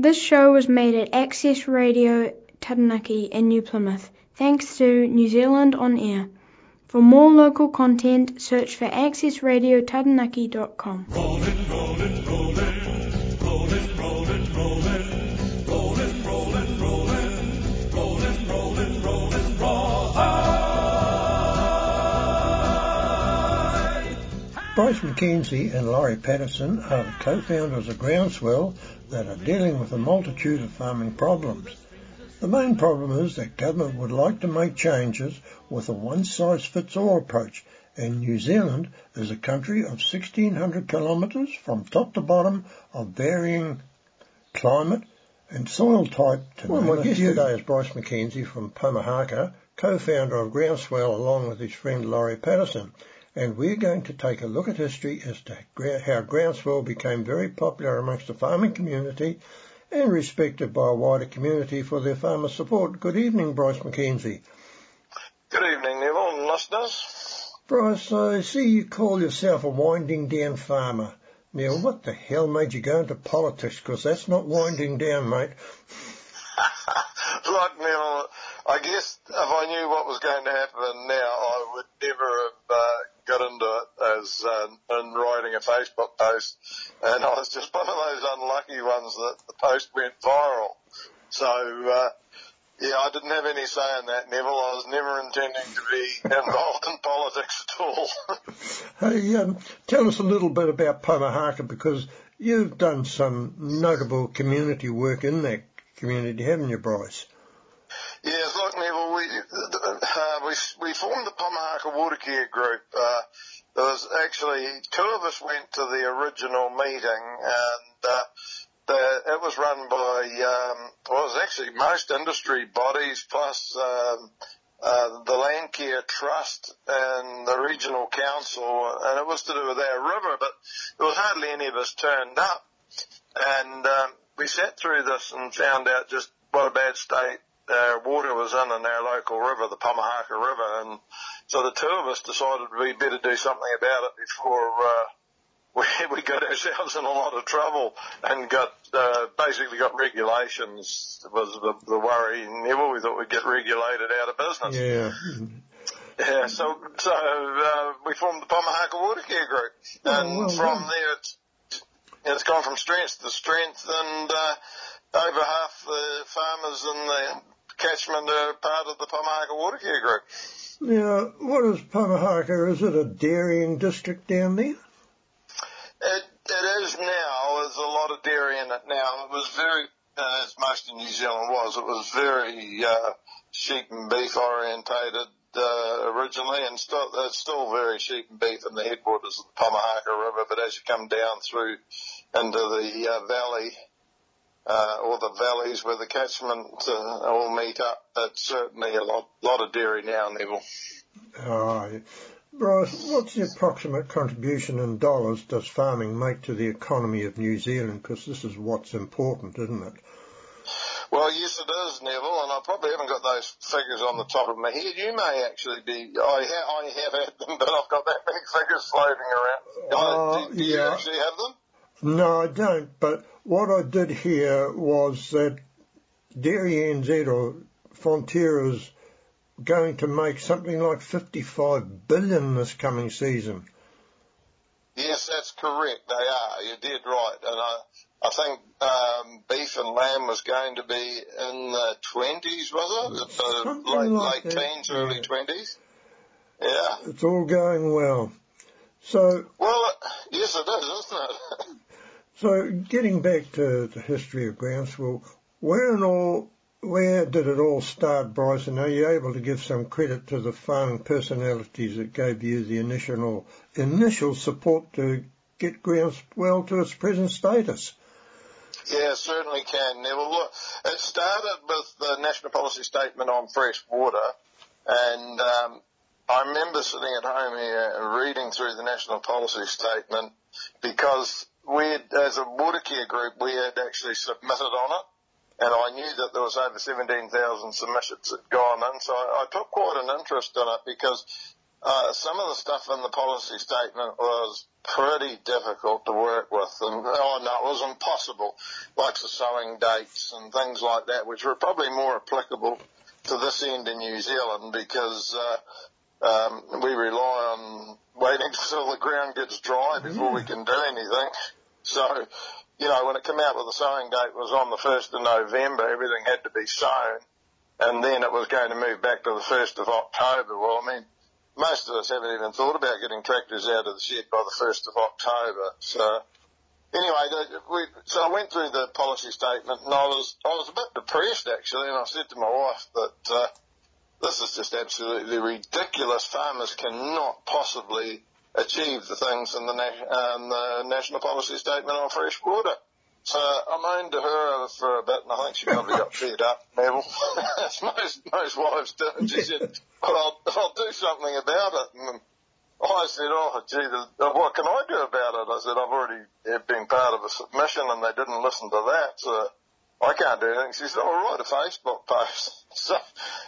This show was made at Access Radio Taranaki in New Plymouth, thanks to New Zealand On Air. For more local content, search for accessradiotaranaki.com. Rolling, rolling, rolling. Bryce McKenzie and Laurie Paterson are the co-founders of Groundswell, that are dealing with a multitude of farming problems. The main problem is that government would like to make changes with a one-size-fits-all approach and New Zealand is a country of 1600 kilometres from top to bottom of varying climate and soil type to well, my guest today is Bryce McKenzie from Pomahaka, co-founder of Groundswell along with his friend Laurie Paterson and we're going to take a look at history as to how groundswell became very popular amongst the farming community and respected by a wider community for their farmer support. Good evening, Bryce McKenzie. Good evening, Neville and listeners. Bryce, I see you call yourself a winding down farmer. Now, what the hell made you go into politics? Because that's not winding down, mate. Look, Neville, I guess if I knew what was going to happen now, I would never have uh, got into it as uh, in writing a Facebook post, and I was just one of those unlucky ones that the post went viral. So uh, yeah, I didn't have any say in that, Neville. I was never intending to be involved in politics at all. hey, um, tell us a little bit about Pomahaka because you've done some notable community work in that community, haven't you, Bryce? Yes, look, Neville, we, uh, we, formed the Pomahaka Water Care Group. Uh, there was actually two of us went to the original meeting and, uh, the, it was run by, um, well, it was actually most industry bodies plus, um, uh, the Land Care Trust and the Regional Council, and it was to do with our river, but there was hardly any of us turned up. And um, we sat through this and found out just what a bad state uh, water was in in our local river, the Pomahaka River, and so the two of us decided we better do something about it before uh, we, we got ourselves in a lot of trouble and got uh, basically got regulations was the, the worry. Never we thought we'd get regulated out of business. Yeah. Yeah, so so uh, we formed the Pomahaka Water Care Group, oh, and well, from there it's it's gone from strength to strength, and uh, over half the farmers in the catchment are part of the Pomahaka Water Care Group. Now, what is Pomahaka? Is it a dairying district down there? It, it is now. There's a lot of dairy in it now. It was very, uh, as most of New Zealand was, it was very uh, sheep and beef orientated uh, originally, and still, it's still very sheep and beef in the headwaters of the Pomahaka River. But as you come down through into the uh, valley, uh, or the valleys where the catchment uh, all meet up. It's certainly a lot, lot of dairy now, Neville. Oh, Bryce, what's the approximate contribution in dollars does farming make to the economy of New Zealand? Because this is what's important, isn't it? Well, yes, it is, Neville, and I probably haven't got those figures on the top of my head. You may actually be. I, ha- I have had them, but I've got that many figures floating around. Uh, do, do yeah. you actually have them? No, I don't. But what I did hear was that Dairy NZ or Fonterra's going to make something like 55 billion this coming season. Yes, that's correct. They are. You did right. And I, I think um, beef and lamb was going to be in the 20s, was it? The late, like late teens, early 20s. Yeah. It's all going well. So. Well, yes, it is, isn't it? So getting back to the history of Groundswell, where and all, where did it all start, Bryson? Are you able to give some credit to the farming personalities that gave you the initial initial support to get Groundswell to its present status? Yeah, certainly can. Look, it started with the National Policy Statement on Fresh Water, and um, I remember sitting at home here reading through the National Policy Statement because we had, as a water care group, we had actually submitted on it. And I knew that there was over 17,000 submissions that had gone in, so I, I took quite an interest in it because uh, some of the stuff in the policy statement was pretty difficult to work with, and oh no, it was impossible, like the sowing dates and things like that, which were probably more applicable to this end in New Zealand because uh, um, we rely on waiting until the ground gets dry before we can do anything. So, you know, when it came out with the sowing date was on the 1st of November, everything had to be sown, and then it was going to move back to the 1st of October. Well, I mean, most of us haven't even thought about getting tractors out of the shed by the 1st of October. So, anyway, we, so I went through the policy statement and I was, I was a bit depressed actually and I said to my wife that, uh, this is just absolutely ridiculous. Farmers cannot possibly achieve the things in the, na- um, the National Policy Statement on fresh water. So I moaned to her for a bit, and I think she probably got fed up, Neville, as most most wives do. And she said, "Well, I'll, I'll do something about it." And I said, "Oh, gee, what can I do about it?" I said, "I've already been part of a submission, and they didn't listen to that, so I can't do anything." She said, "I'll write a Facebook post." So,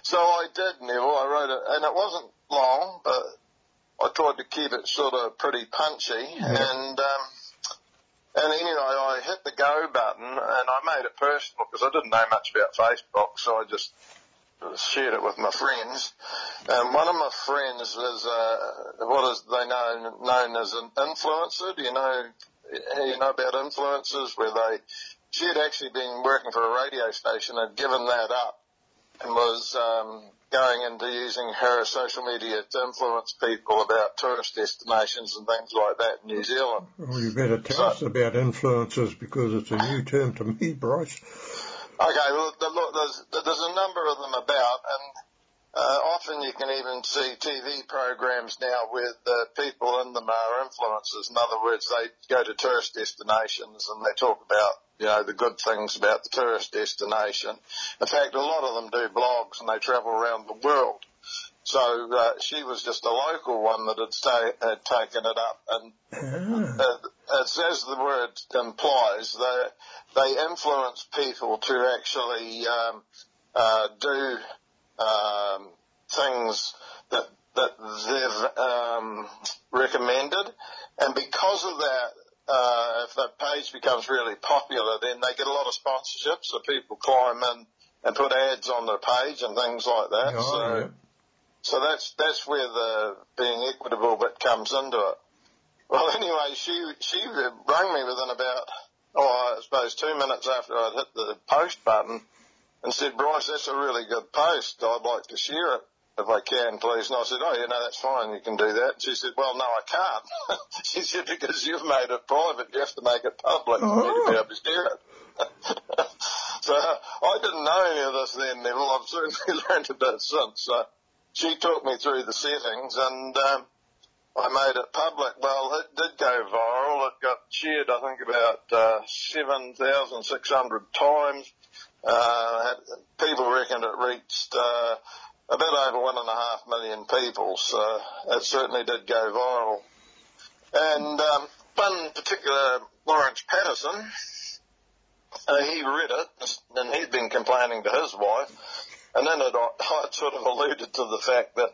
so I did, Neville. I wrote it, and it wasn't long, but keep it sort of pretty punchy, and. um and anyway, I hit the go button and I made it personal because I didn't know much about Facebook, so I just shared it with my friends. And one of my friends was uh, what is they know known as an influencer. Do you know you know about influencers where they she had actually been working for a radio station and given that up and was um, going into using her social media to influence people about tourist destinations and things like that in New Zealand. Well, you better tell us about influencers because it's a new term to me, Bryce. Okay, well, look, there's, there's a number of them about, and often you can even see TV programs now with uh, people in them are influencers. In other words, they go to tourist destinations and they talk about you know, the good things about the tourist destination. In fact, a lot of them do blogs and they travel around the world. So uh, she was just a local one that had, had taken it up, and uh, it's, as the word implies, they they influence people to actually um, uh, do um, things that that they've um, recommended, and because of that, uh, if that page becomes really popular, then they get a lot of sponsorships, so people climb in and put ads on their page and things like that. Oh, so, yeah. so that's that's where the being equitable bit comes into it. Well, anyway, she she rang me within about oh I suppose two minutes after I'd hit the post button and said, Bryce, that's a really good post. I'd like to share it if I can, please. And I said, oh, yeah, no, that's fine. You can do that. And she said, well, no, I can't. she said, because you've made it private, you have to make it public for me to be able to share it. so I didn't know any of this then, Neville. I've certainly learned a bit since. So she took me through the settings and um, I made it public. Well, it did go viral. It got shared, I think, about uh, 7,600 times. Uh, people reckon it reached uh, a bit over one and a half million people, so it certainly did go viral. And um, one particular Lawrence Paterson, uh, he read it, and he'd been complaining to his wife, and then it, I sort of alluded to the fact that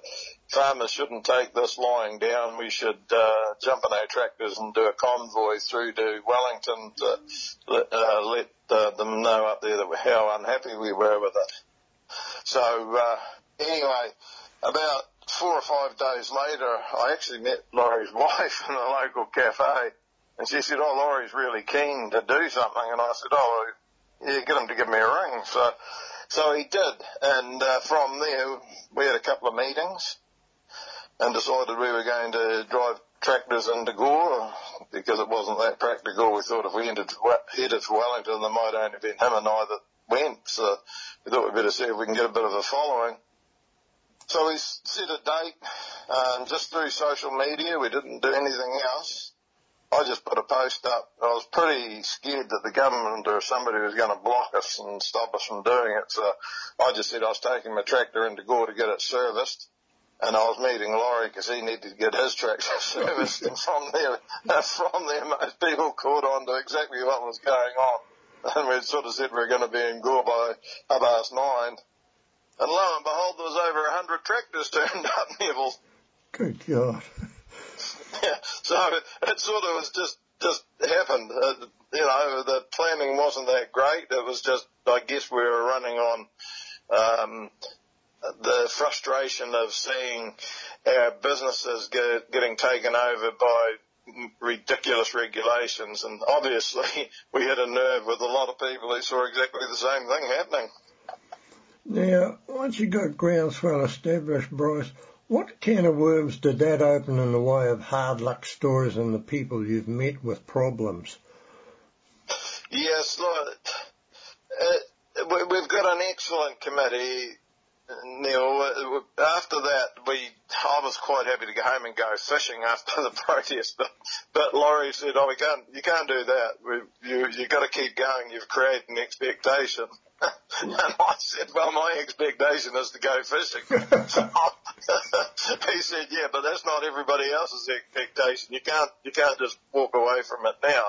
farmers shouldn't take this lying down. We should uh, jump in our tractors and do a convoy through to Wellington to let, uh, let uh, them know up there that how unhappy we were with it. So uh, anyway, about four or five days later, I actually met Laurie's wife in a local cafe, and she said, "Oh, Laurie's really keen to do something," and I said, "Oh, yeah, get him to give me a ring." So, so he did, and uh, from there we had a couple of meetings, and decided we were going to drive tractors into Gore because it wasn't that practical. We thought if we ended, headed for Wellington, there might only be him and I that went. So we thought we'd better see if we can get a bit of a following. So we set a date um, just through social media. We didn't do anything else. I just put a post up. I was pretty scared that the government or somebody was going to block us and stop us from doing it. So I just said I was taking my tractor into Gore to get it serviced. And I was meeting Laurie because he needed to get his tractor serviced. and from there, from there, most people caught on to exactly what was going on. And we sort of said we were going to be in Gore by past nine. And lo and behold, there was over a hundred tractors turned up, Neville. Good God. so it sort of was just just happened. Uh, you know, the planning wasn't that great. It was just, I guess, we were running on um, the frustration of seeing our businesses get, getting taken over by ridiculous regulations, and obviously we hit a nerve with a lot of people who saw exactly the same thing happening. Now, once you got groundswell established, Bryce, what can of worms did that open in the way of hard luck stories and the people you've met with problems? Yes, look, uh, we've got an excellent committee Neil, after that, we, I was quite happy to go home and go fishing after the protest, but, but Laurie said, oh, we can't, you can't do that. We, you, you got to keep going. You've created an expectation. And I said, well, my expectation is to go fishing. he said, yeah, but that's not everybody else's expectation. You can't, you can't just walk away from it now.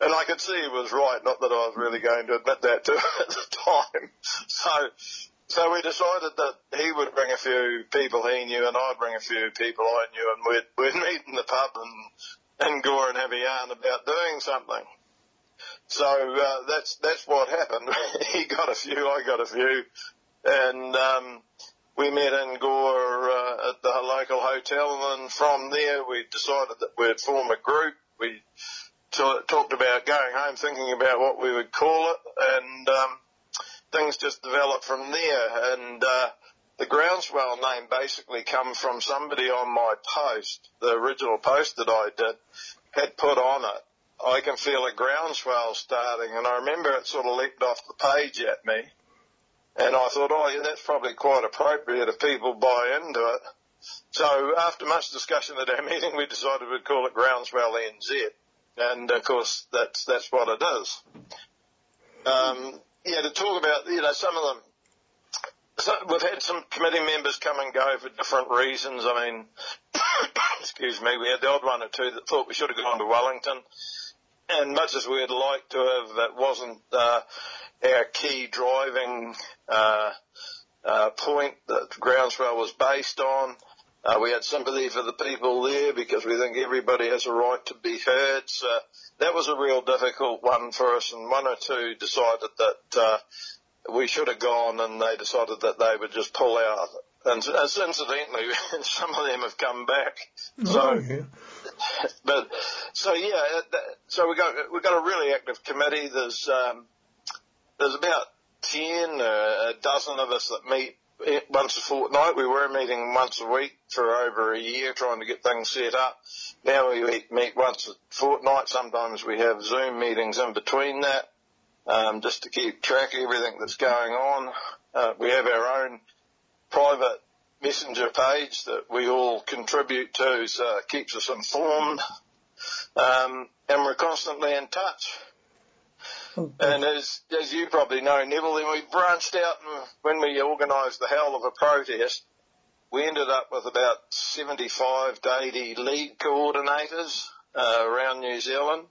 And I could see he was right, not that I was really going to admit that to him at the time. So, so we decided that he would bring a few people he knew and I'd bring a few people I knew and we'd, we'd meet in the pub and, and Gore and have a yarn about doing something. So, uh, that's, that's what happened. he got a few, I got a few, and, um, we met in Gore, uh, at the local hotel and from there we decided that we'd form a group. We t- talked about going home thinking about what we would call it and, um, things just developed from there. And uh, the groundswell name basically come from somebody on my post, the original post that I did, had put on it. I can feel a groundswell starting, and I remember it sort of leapt off the page at me. And I thought, oh, yeah, that's probably quite appropriate if people buy into it. So after much discussion at our meeting, we decided we'd call it Groundswell NZ. And of course, that's, that's what it is. Um, yeah, to talk about, you know, some of them, so we've had some committee members come and go for different reasons. I mean, excuse me, we had the odd one or two that thought we should have gone to Wellington. And much as we'd like to have, that wasn't uh, our key driving uh, uh, point that Groundswell was based on. Uh, we had sympathy for the people there because we think everybody has a right to be heard. So that was a real difficult one for us, and one or two decided that uh, we should have gone, and they decided that they would just pull out. And as incidentally, some of them have come back. So, Oh, yeah. But so yeah, so we got we got a really active committee. There's um, there's about ten, uh, a dozen of us that meet once a fortnight. We were meeting once a week for over a year, trying to get things set up. Now we meet, meet once a fortnight. Sometimes we have Zoom meetings in between that, um, just to keep track of everything that's going on. Uh, we have our own private messenger page that we all contribute to, so it keeps us informed. Um, and we're constantly in touch. And as, as you probably know, Neville, then we branched out and when we organised the Howl of a Protest, we ended up with about 75 to 80 league coordinators uh, around New Zealand.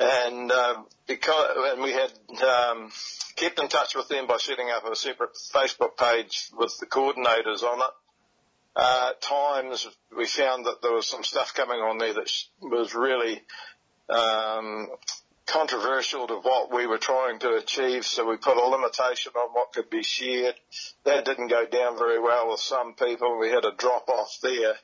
And uh, because and we had um, kept in touch with them by setting up a separate Facebook page with the coordinators on it. Uh, times we found that there was some stuff coming on there that was really um, controversial to what we were trying to achieve, so we put a limitation on what could be shared. That didn't go down very well with some people. We had a drop off there.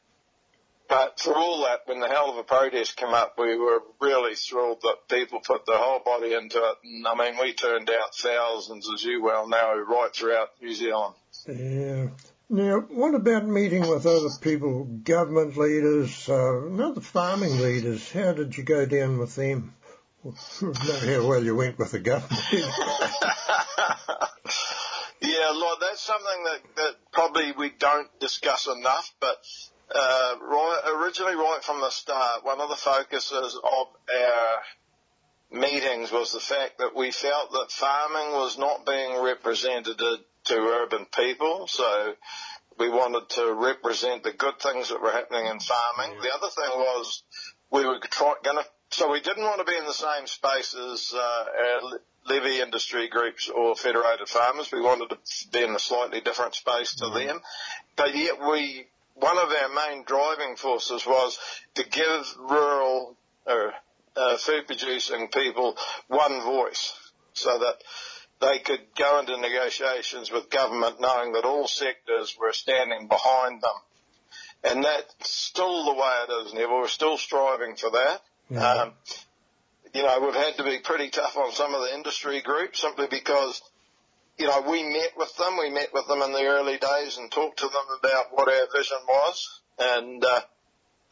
But for all that, when the Howl of a Protest came up, we were really thrilled that people put their whole body into it. And I mean, we turned out thousands, as you well know, right throughout New Zealand. Yeah. Now, what about meeting with other people, government leaders, uh, and other farming leaders? How did you go down with them? Know how well you went with the government. Yeah, Lord, that's something that, that probably we don't discuss enough, but right, originally right from the start, one of the focuses of our meetings was the fact that we felt that farming was not being represented to urban people, so we wanted to represent the good things that were happening in farming. The other thing was we were try, gonna, so we didn't want to be in the same space as uh, our levy industry groups or federated farmers. We wanted to be in a slightly different space to them, but yet we one of our main driving forces was to give rural uh, uh, food producing people one voice so that they could go into negotiations with government knowing that all sectors were standing behind them. And that's still the way it is, Neville. We're still striving for that. Yeah. Um, you know, we've had to be pretty tough on some of the industry groups simply because, you know, we met with them. We met with them in the early days and talked to them about what our vision was. And, uh,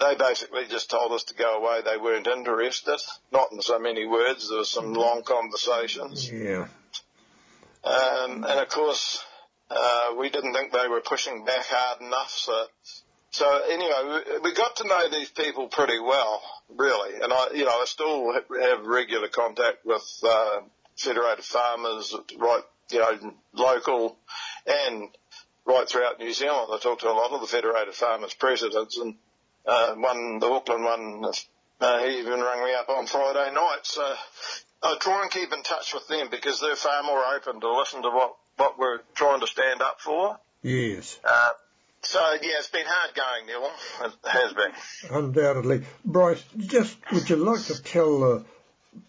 they basically just told us to go away. They weren't interested. Not in so many words. There were some long conversations. Yeah. Um, and of course, uh, we didn't think they were pushing back hard enough. So, so anyway, we, we got to know these people pretty well, really. And I, you know, I still have regular contact with uh, federated farmers, right? You know, local and right throughout New Zealand. I talked to a lot of the federated farmers presidents, and uh, one, the Auckland one, uh, he even rang me up on Friday night. So I try and keep in touch with them because they're far more open to listen to what, what we're trying to stand up for. Yes. Uh, so yeah, it's been hard going, Neil. It has been. Undoubtedly. Bryce, just would you like to tell the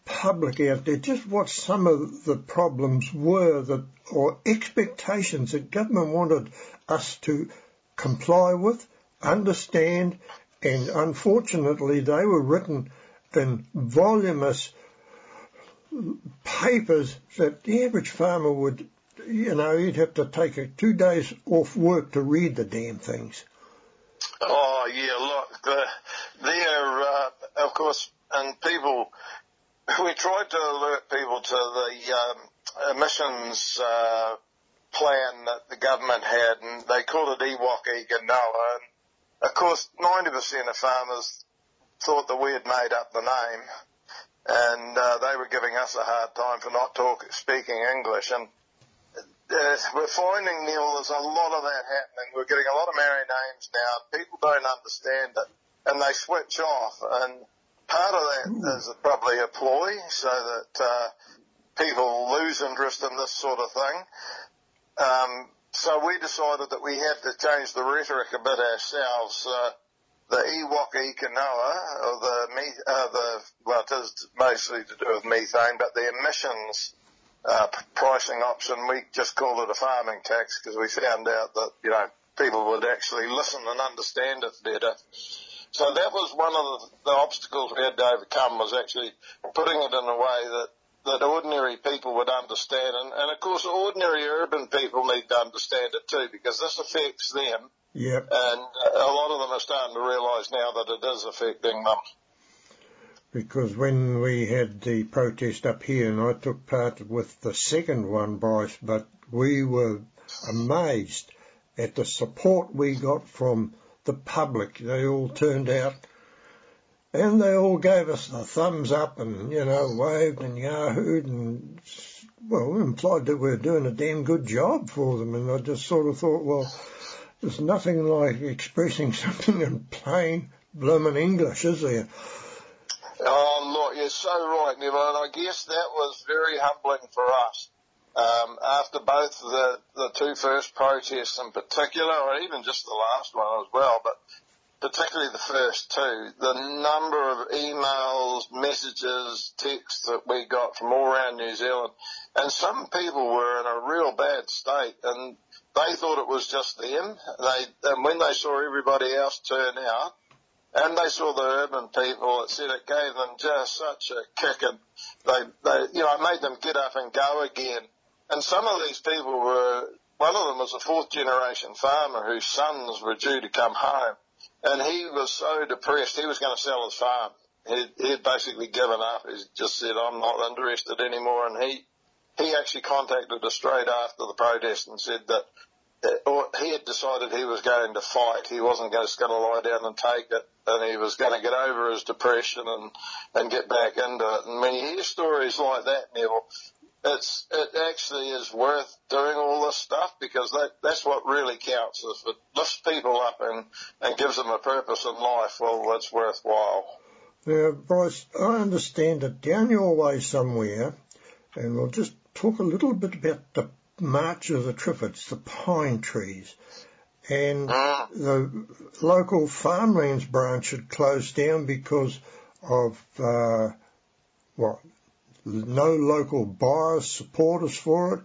public out there just what some of the problems were that, or expectations that government wanted us to comply with, understand, and unfortunately they were written in voluminous papers that the average farmer would, you know, he'd have to take two days off work to read the damn things. Oh yeah, look, the, there, uh, of course, and people, we tried to alert people to the um, emissions uh, plan that the government had, and they called it He Waka Eke Noa. And of course, 90% of farmers thought that we had made up the name, and uh, they were giving us a hard time for not talk, speaking English. And uh, we're finding, Neil, there's a lot of that happening. We're getting a lot of Maori names now. People don't understand it, and they switch off. And part of that is probably a ploy so that uh, people lose interest in this sort of thing. Um, so we decided that we had to change the rhetoric a bit ourselves. Uh, the He Waka Eke Noa, or the, me- uh, the, well, it is mostly to do with methane, but the emissions uh, p- pricing option, we just called it a farming tax because we found out that, you know, people would actually listen and understand it better. So that was one of the, the obstacles we had to overcome was actually putting it in a way that, that ordinary people would understand. And, and of course, ordinary urban people need to understand it too because this affects them. Yep. And uh, a lot of them are starting to realise now that it is affecting them. Because when we had the protest up here, and I took part with the second one, Bryce, but we were amazed at the support we got from the public. They all turned out and they all gave us the thumbs up and, you know, waved and yahooed and, well, implied that we were doing a damn good job for them. And I just sort of thought, well, there's nothing like expressing something in plain bloomin' English, is there? Oh, look, you're so right, Neville, and I guess that was very humbling for us. Um, after both the, the two first protests in particular, or even just the last one as well, but particularly the first two, the number of emails, messages, texts that we got from all around New Zealand, and some people were in a real bad state, and they thought it was just them. They, and when they saw everybody else turn out, and they saw the urban people, it said it gave them just such a kick and they, they, you know, it made them get up and go again. And some of these people were, one of them was a fourth generation farmer whose sons were due to come home. And he was so depressed, he was going to sell his farm. He, he had basically given up. He just said, I'm not interested anymore. And he, he actually contacted us straight after the protest and said that uh, or he had decided he was going to fight. He wasn't just going to lie down and take it, and he was going to get over his depression and and get back into it. And when you hear stories like that, Neville, it's it actually is worth doing all this stuff because that that's what really counts. If it lifts people up and and gives them a purpose in life, well, that's worthwhile. Now, Bryce, I understand that down your way somewhere, and we'll just talk a little bit about the March of the Triffids, the pine trees. and Mm. the local farmlands branch had closed down because of uh, what no local buyers, supporters for it,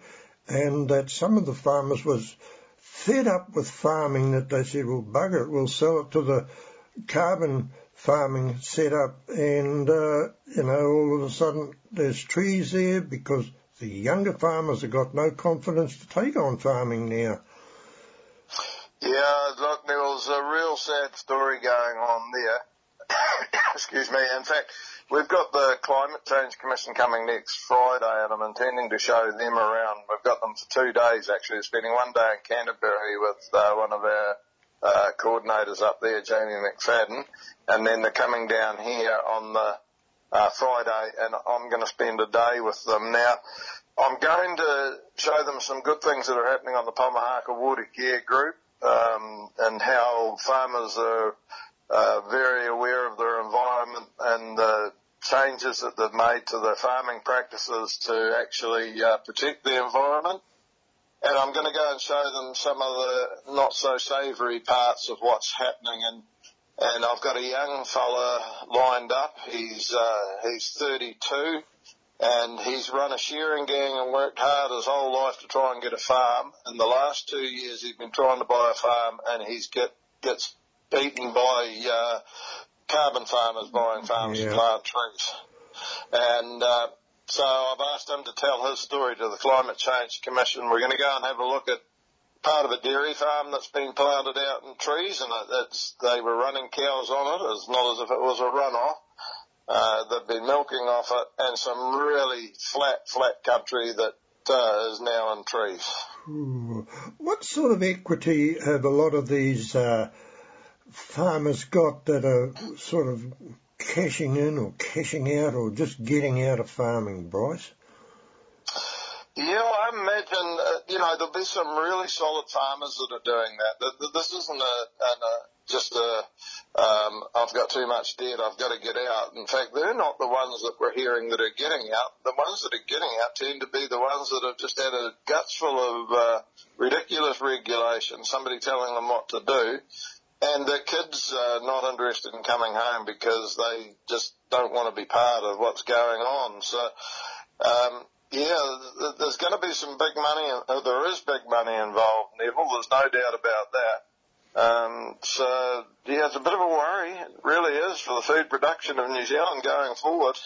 and that some of the farmers was fed up with farming that they said, well, bugger it, we'll sell it to the carbon farming setup, and uh, you know, all of a sudden there's trees there because the younger farmers have got no confidence to take on farming now. Yeah, look, there was a real sad story going on there. Excuse me. In fact, we've got the Climate Change Commission coming next Friday and I'm intending to show them around. We've got them for two days actually, spending one day in Canterbury with uh, one of our uh, coordinators up there, Jamie McFadden, and then they're coming down here on the uh, Friday and I'm going to spend a day with them. Now, I'm going to show them some good things that are happening on the Pomahaka Water Care Group um, and how farmers are uh, very aware of their environment and the changes that they've made to their farming practices to actually uh, protect the environment. And I'm going to go and show them some of the not so savoury parts of what's happening. And and I've got a young fella lined up. He's uh, he's 32 and he's run a shearing gang and worked hard his whole life to try and get a farm. And the last two years he's been trying to buy a farm and he's get gets beaten by uh, carbon farmers buying farms Yeah. to plant trees. And uh, so I've asked him to tell his story to the Climate Change Commission. We're going to go and have a look at part of a dairy farm that's been planted out in trees, and it- it's they were running cows on it. It's not as if it was a runoff. Uh, they've been milking off it, and some really flat, flat country that uh, is now in trees. Ooh. What sort of equity have a lot of these uh, farmers got that are sort of cashing in or cashing out or just getting out of farming, Bryce? Yeah, I imagine, uh, you know, there'll be some really solid farmers that are doing that. Th- th- This isn't a, a just a, um, I've got too much debt, I've got to get out. In fact, they're not the ones that we're hearing that are getting out. The ones that are getting out tend to be the ones that have just had a guts full of uh, ridiculous regulation, somebody telling them what to do, and the kids are not interested in coming home because they just don't want to be part of what's going on. So, um, yeah, there's going to be some big money. Uh, there is big money involved, Neville. There's no doubt about that. Um, so yeah, it's a bit of a worry. It really is for the food production of New Zealand going forward.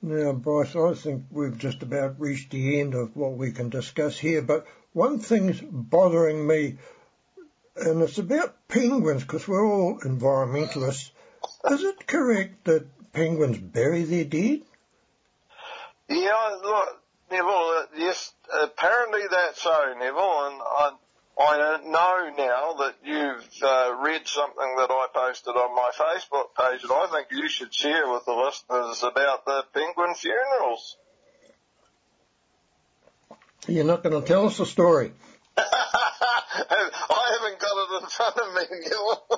Now, Bryce, I think we've just about reached the end of what we can discuss here, but one thing's bothering me, and it's about penguins, because we're all environmentalists. Is it correct that penguins bury their dead? Yeah, look, Neville. Yes, apparently that's so, Neville, and I. I know now that you've uh, read something that I posted on my Facebook page, and I think you should share with the listeners about the penguin funerals. You're not going to tell us the story. I haven't got it in front of me, Neil.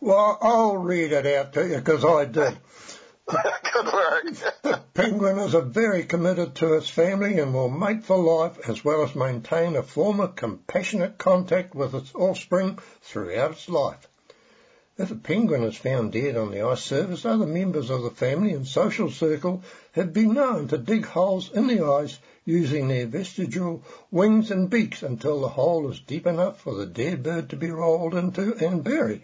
Well, I'll read it out to you, because I did. Good work. The penguin is a very committed to its family and will mate for life as well as maintain a form of compassionate contact with its offspring throughout its life. If a penguin is found dead on the ice surface, other members of the family and social circle have been known to dig holes in the ice using their vestigial wings and beaks until the hole is deep enough for the dead bird to be rolled into and buried.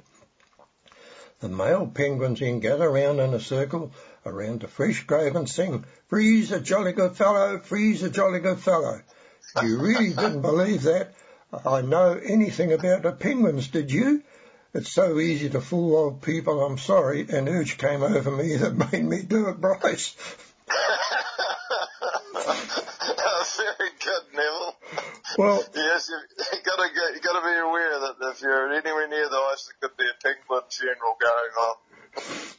The male penguins then gather round in a circle around the fresh grave and sing, Freeze a jolly good fellow, freeze a jolly good fellow. You really didn't believe that? I know anything about the penguins, did you? It's so easy to fool old people, I'm sorry, an urge came over me that made me do it, Bryce. Very good, Neville. Well, Yes, you've got to get, you got to be aware that if you're anywhere near the ice, there could be a penguin funeral going on.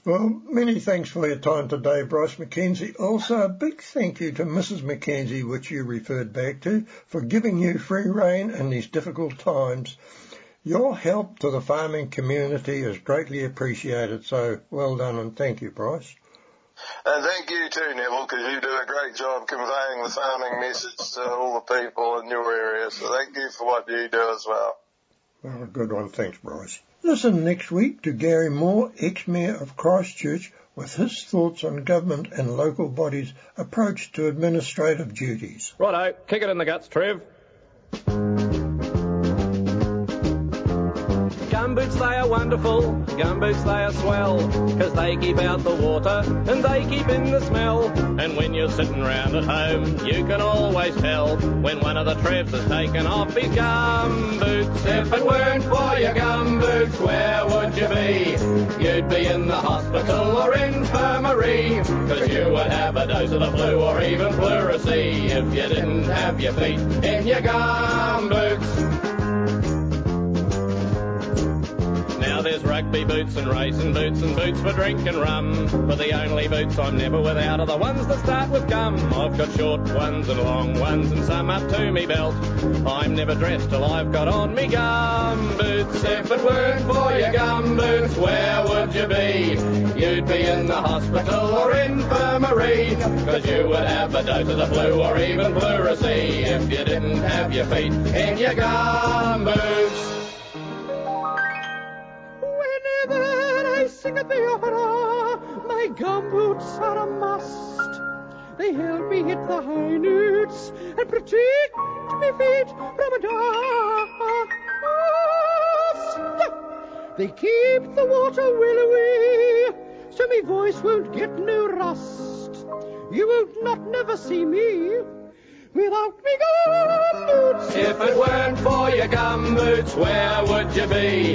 Well, many thanks for your time today, Bryce McKenzie. Also, a big thank you to Mrs. McKenzie, which you referred back to, for giving you free rein in these difficult times. Your help to the farming community is greatly appreciated, so well done and thank you, Bryce. And thank you too, Neville, because you do a great job conveying the farming message to all the people in your area. So thank you for what you do as well. Well, a good one. Thanks, Bryce. Listen next week to Garry Moore, ex-mayor of Christchurch, with his thoughts on government and local bodies' approach to administrative duties. Righto, kick it in the guts, Trev. Gumboots, they are wonderful, gumboots, they are swell, 'cause they keep out the water and they keep in the smell. And when you're sitting round at home, you can always tell when one of the Trevs has taken off his gumboots. If it weren't for your gumboots, where would you be? You'd be in the hospital or infirmary, 'cause you would have a dose of the flu or even pleurisy if you didn't have your feet in your gumboots. Rugby boots and racing boots and boots for drinking rum. But the only boots I'm never without are the ones that start with gum. I've got short ones and long ones and some up to me belt. I'm never dressed till I've got on me gum boots. If it weren't for your gum boots, where would you be? You'd be in the hospital or infirmary. Cause you would have a dose of the flu or even pleurisy if you didn't have your feet in your gum boots. Sing at the opera, my gumboots are a must. They help me hit the high notes and protect my feet from a dust. They keep the water well away, so my voice won't get no rust. You won't not never see me without me gumboots. If it weren't for your gumboots, where would you be?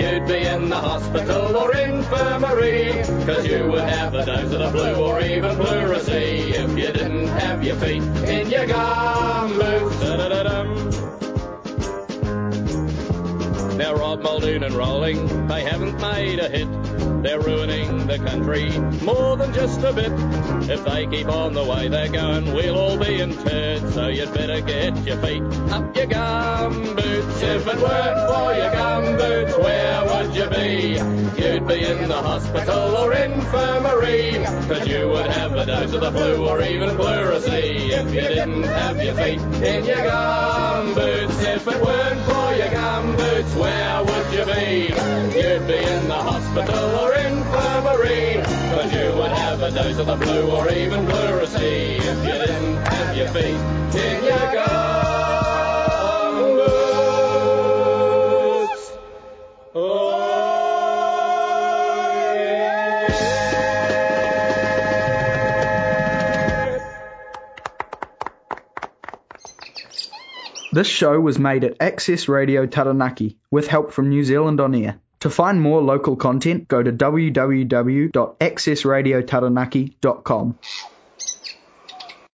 You'd be in the hospital or infirmary, cause you would have a dose of the flu or even pleurisy if you didn't have your feet in your gumboots. Now Rob Muldoon and Rowling, they haven't made a hit. They're ruining the country more than just a bit. If they keep on the way they're going, we'll all be interred. So you'd better get your feet up your gum boots. If it weren't for your gum boots, where would you be? You'd be in the hospital or infirmary. Cause you would have a dose of the flu or even pleurisy if you didn't have your feet in your gum boots. If it weren't for your boots, where would you be? You'd be in the hospital or infirmary. Cause you would have a dose of the flu or even pleurisy if you didn't have your feet in your gum This show was made at Access Radio Taranaki with help from New Zealand On Air. To find more local content, go to www.accessradiotaranaki.com.